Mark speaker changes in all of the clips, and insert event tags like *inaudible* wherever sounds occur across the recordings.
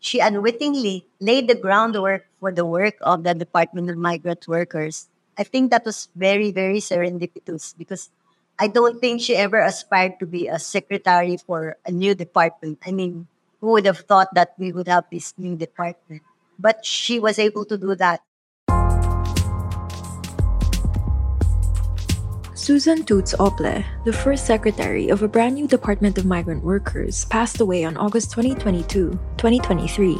Speaker 1: She unwittingly laid the groundwork for the work of the Department of Migrant Workers. I think that was very, very serendipitous because I don't think she ever aspired to be a secretary for a new department. I mean, who would have thought that we would have this new department? But she was able to do that.
Speaker 2: Susan Toots Ople, the first secretary of a brand new Department of Migrant Workers, passed away on August 2022, 2023.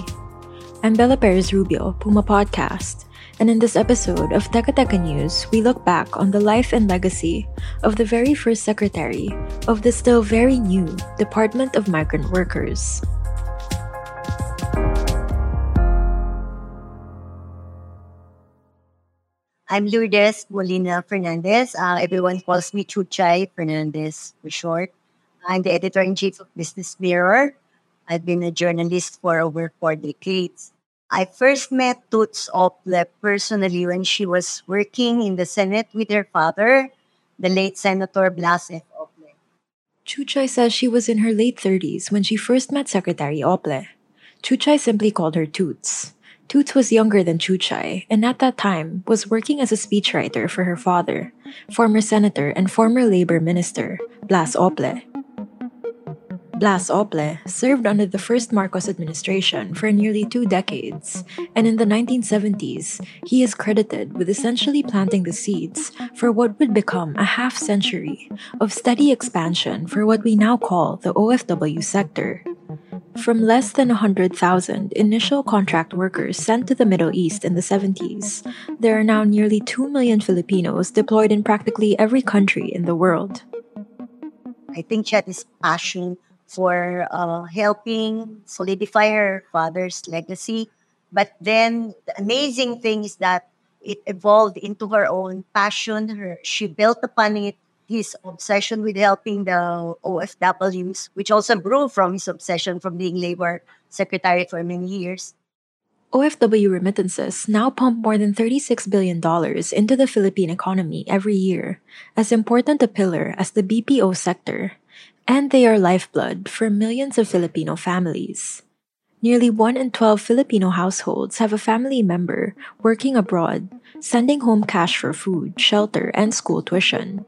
Speaker 2: I'm Bella Perez Rubio, Puma Podcast, and in this episode of Teka Teka News, we look back on the life and legacy of the very first secretary of the still very new Department of Migrant Workers.
Speaker 1: I'm Lourdes Molina Fernandez. Uh, everyone calls me Chuchay Fernandez for short. I'm the editor in chief of Business Mirror. I've been a journalist for over four decades. I first met Toots Ople personally when she was working in the Senate with her father, the late Senator Blas F. Ople.
Speaker 2: Chuchay says she was in her late 30s when she first met Secretary Ople. Chuchay simply called her Toots. Toots was younger than Chuchay, and at that time was working as a speechwriter for her father, former senator and former labor minister, Blas Ople. Blas Ople served under the first Marcos administration for nearly two decades, and in the 1970s, he is credited with essentially planting the seeds for what would become a half century of steady expansion for what we now call the OFW sector. From less than 100,000 initial contract workers sent to the Middle East in the 70s, there are now nearly 2 million Filipinos deployed in practically every country in the world.
Speaker 1: I think she had this passion for uh, helping solidify her father's legacy. But then the amazing thing is that it evolved into her own passion. Her she built upon it his obsession with helping the OFWs, which also grew from his obsession from being labor secretary for many years.
Speaker 2: OFW remittances now pump more than $36 billion into the Philippine economy every year, as important a pillar as the BPO sector, and they are lifeblood for millions of Filipino families. Nearly 1 in 12 Filipino households have a family member working abroad, sending home cash for food, shelter, and school tuition.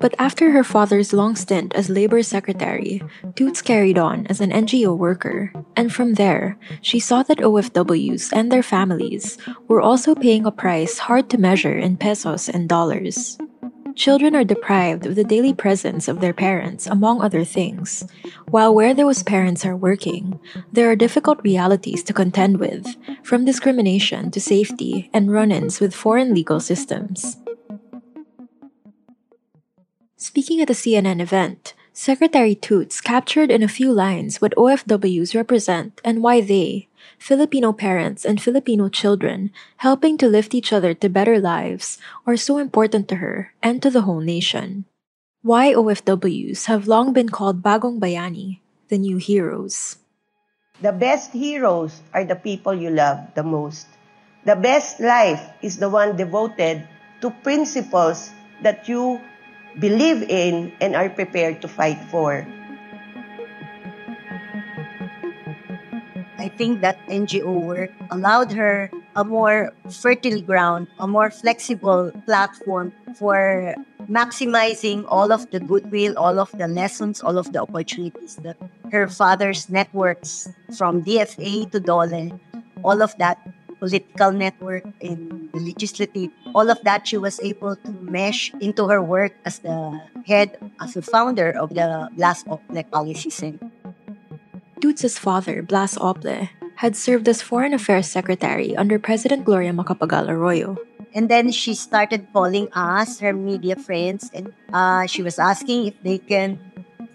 Speaker 2: But after her father's long stint as labor secretary, Toots carried on as an NGO worker, and from there, she saw that OFWs and their families were also paying a price hard to measure in pesos and dollars. Children are deprived of the daily presence of their parents, among other things, while where those parents are working, there are difficult realities to contend with, from discrimination to safety and run ins with foreign legal systems. Speaking at a CNN event, Secretary Toots captured in a few lines what OFWs represent and why they, Filipino parents and Filipino children, helping to lift each other to better lives, are so important to her and to the whole nation. Why OFWs have long been called Bagong Bayani, the new heroes.
Speaker 3: The best heroes are the people you love the most. The best life is the one devoted to principles that you believe in and are prepared to fight for.
Speaker 1: I think that NGO work allowed her a more fertile ground, a more flexible platform for maximizing all of the goodwill, all of the lessons, all of the opportunities that her father's networks from DFA to DOLE, all of that political network, in the legislative. All of that she was able to mesh into her work as the head, as the founder of the Blas Ople Policy Center.
Speaker 2: Toots' father, Blas Ople, had served as Foreign Affairs Secretary under President Gloria Macapagal Arroyo.
Speaker 1: And then she started calling us, her media friends, and uh, she was asking if they can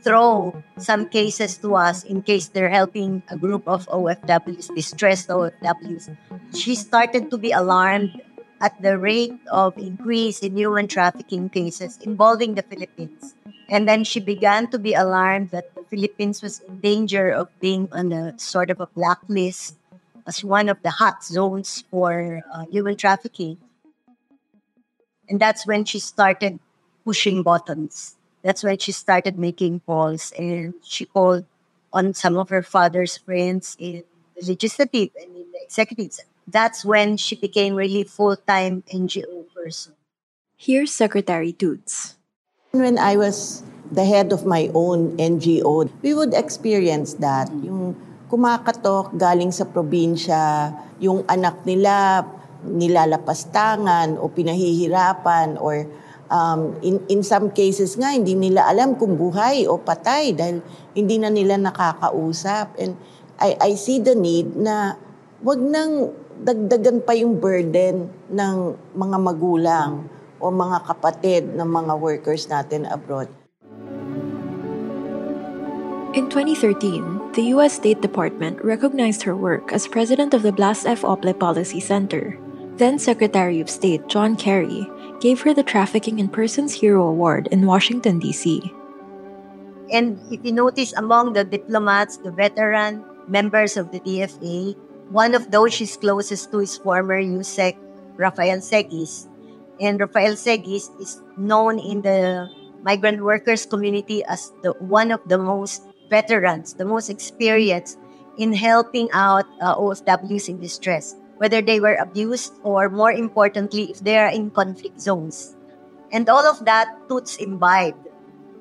Speaker 1: throw some cases to us in case they're helping a group of OFWs, distressed OFWs. She started to be alarmed at the rate of increase in human trafficking cases involving the Philippines. And then she began to be alarmed that the Philippines was in danger of being on a sort of a blacklist as one of the hot zones for uh, human trafficking. And that's when she started pushing buttons that's when she started making calls and she called on some of her father's friends in the legislative and in the executive. That's when she became really full-time NGO person.
Speaker 2: Here's Secretary Toots.
Speaker 4: When I was the head of my own NGO, we would experience that. Yung kumakatok galing sa probinsya, yung anak nila nilalapastangan o pinahihirapan or um, in, in some cases nga, hindi nila alam kung buhay o patay dahil hindi na nila nakakausap. And I, I see the need na wag nang dagdagan pa yung burden ng mga magulang o mga kapatid ng mga workers natin abroad.
Speaker 2: In 2013, the U.S. State Department recognized her work as president of the Blas F. Ople Policy Center. Then Secretary of State John Kerry gave her the Trafficking in Persons Hero Award in Washington, D.C.
Speaker 1: And if you notice, among the diplomats, the veteran members of the DFA, one of those she's closest to is former USEC Rafael Seguis. And Rafael Seguis is known in the migrant workers community as the one of the most veterans, the most experienced in helping out uh, OFWs in distress whether they were abused or more importantly, if they are in conflict zones. And all of that Toots imbibed.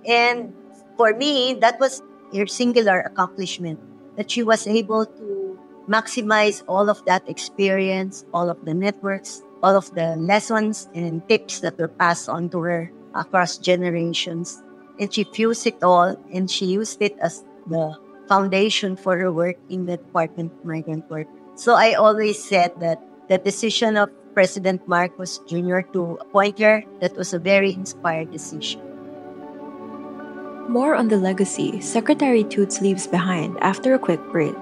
Speaker 1: And for me, that was her singular accomplishment that she was able to maximize all of that experience, all of the networks, all of the lessons and tips that were passed on to her across generations. And she fused it all and she used it as the foundation for her work in the Department of Migrant Work. So I always said that the decision of President Marcos Jr. to appoint her, that was a very inspired decision.
Speaker 2: More on the legacy Secretary Toots leaves behind after a quick break.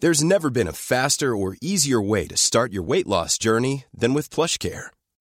Speaker 5: There's never been a faster or easier way to start your weight loss journey than with PlushCare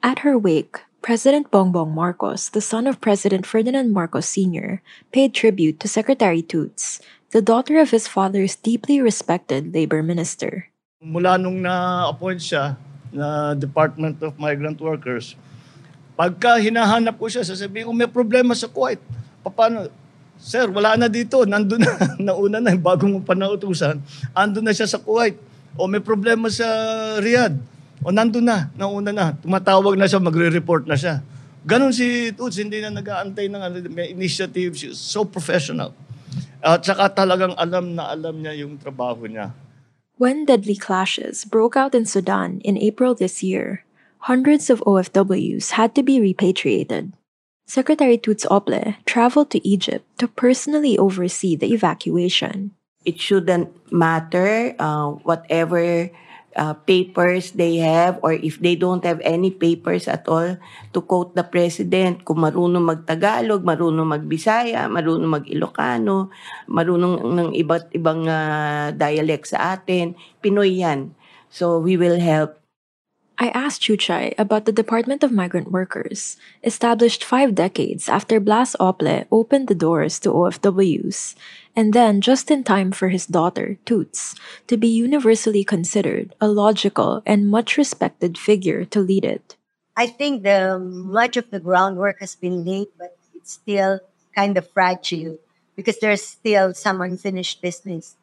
Speaker 2: At her wake, President Bongbong Marcos, the son of President Ferdinand Marcos Sr., paid tribute to Secretary Toots, the daughter of his father's deeply respected labor minister.
Speaker 6: Mula nung na-appoint siya na Department of Migrant Workers, pagka hinahanap ko siya, sasabihin ko, may problema sa Kuwait. Paano? Sir, wala na dito. Nandun na. *laughs* Nauna na. Bago mo pa nautusan. Andun na siya sa Kuwait. O may problema sa Riyadh o nandun na, nauna na, tumatawag na siya, magre-report na siya. Ganon si Toots, hindi na nag-aantay ng may initiative. She's so professional. At saka talagang alam na alam niya yung trabaho niya.
Speaker 2: When deadly clashes broke out in Sudan in April this year, hundreds of OFWs had to be repatriated. Secretary Toots Ople traveled to Egypt to personally oversee the evacuation.
Speaker 4: It shouldn't matter uh, whatever uh, papers they have or if they don't have any papers at all to quote the president kung marunong magtagalog marunong magbisaya marunong mag-Ilocano marunong ng iba't ibang uh, dialect sa atin Pinoy yan. So we will help.
Speaker 2: I asked Chuchay about the Department of Migrant Workers, established five decades after Blas Ople opened the doors to OFWs, and then just in time for his daughter, Toots, to be universally considered a logical and much respected figure to lead it.
Speaker 1: I think the much of the groundwork has been laid, but it's still kind of fragile because there's still some unfinished business.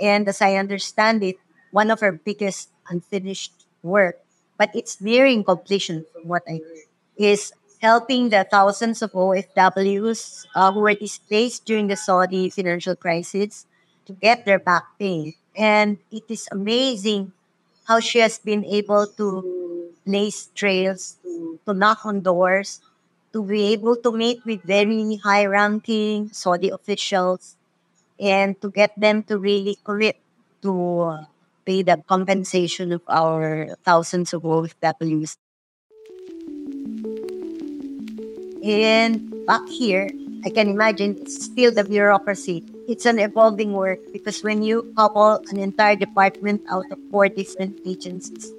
Speaker 1: And as I understand it, one of our biggest unfinished work but it's nearing completion from what I heard, is helping the thousands of OFWs uh, who were displaced during the Saudi financial crisis to get their back pay. And it is amazing how she has been able to lace trails, to, to knock on doors, to be able to meet with very high ranking Saudi officials and to get them to really commit to uh, pay the compensation of our thousands of OFWs. And back here, I can imagine it's still the bureaucracy. It's an evolving work because when you couple an entire department out of four different agencies,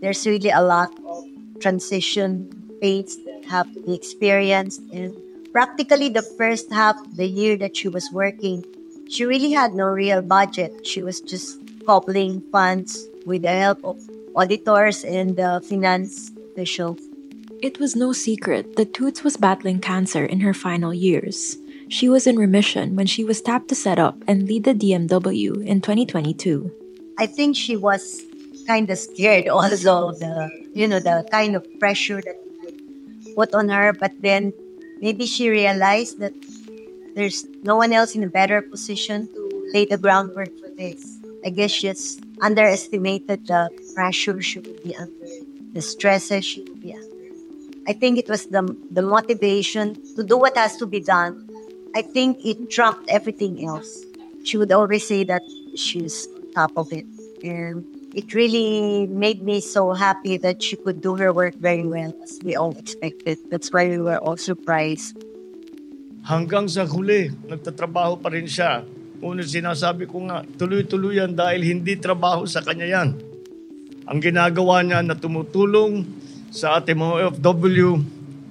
Speaker 1: there's really a lot of transition phase that have to be experienced. And practically the first half of the year that she was working, she really had no real budget. She was just coupling funds with the help of auditors and the finance officials.
Speaker 2: It was no secret that Toots was battling cancer in her final years. She was in remission when she was tapped to set up and lead the DMW in 2022.
Speaker 1: I think she was kind of scared *laughs* also of the you know the kind of pressure that put on her but then maybe she realized that there's no one else in a better position to lay the groundwork for this I guess she just underestimated the pressure she would be under, the stresses she would be under. I think it was the, the motivation to do what has to be done. I think it trumped everything else. She would always say that she's top of it. And it really made me so happy that she could do her work very well as we all expected. That's why we were all surprised.
Speaker 6: Hanggang sa huli, nagtatrabaho pa rin siya Ngunit sinasabi ko nga, tuloy-tuloy yan dahil hindi trabaho sa kanya yan. Ang ginagawa niya na tumutulong sa ating mga OFW,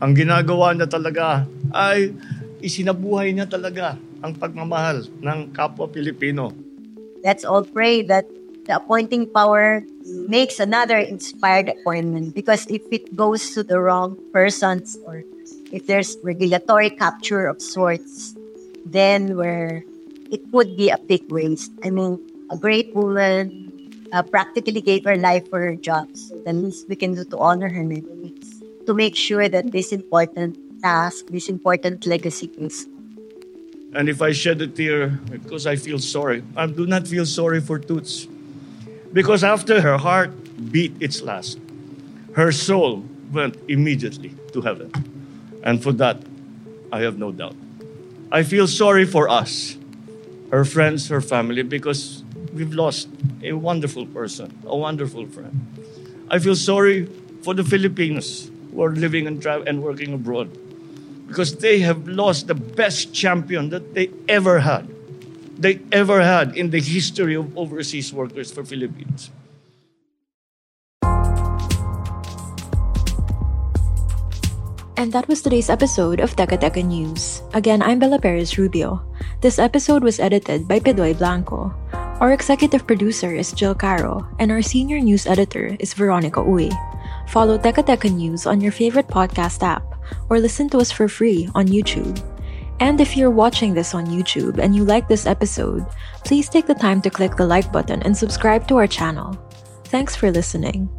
Speaker 6: ang ginagawa niya talaga ay isinabuhay niya talaga ang pagmamahal ng kapwa Pilipino.
Speaker 1: Let's all pray that the appointing power makes another inspired appointment because if it goes to the wrong persons or if there's regulatory capture of sorts, then we're it would be a big waste. I mean, a great woman uh, practically gave her life for her jobs. The least we can do to honor her memory is to make sure that this important task, this important legacy is.
Speaker 6: And if I shed a tear because I feel sorry, I do not feel sorry for Toots. Because after her heart beat its last, her soul went immediately to heaven. And for that, I have no doubt. I feel sorry for us her friends, her family, because we've lost a wonderful person, a wonderful friend. I feel sorry for the Filipinos who are living and, tra- and working abroad because they have lost the best champion that they ever had. They ever had in the history of overseas workers for Philippines.
Speaker 2: And that was today's episode of Teka Teka News. Again, I'm Bella Perez Rubio. This episode was edited by Pedoy Blanco. Our executive producer is Jill Caro, and our senior news editor is Veronica Uy. Follow Teka Teka News on your favorite podcast app, or listen to us for free on YouTube. And if you're watching this on YouTube and you like this episode, please take the time to click the like button and subscribe to our channel. Thanks for listening.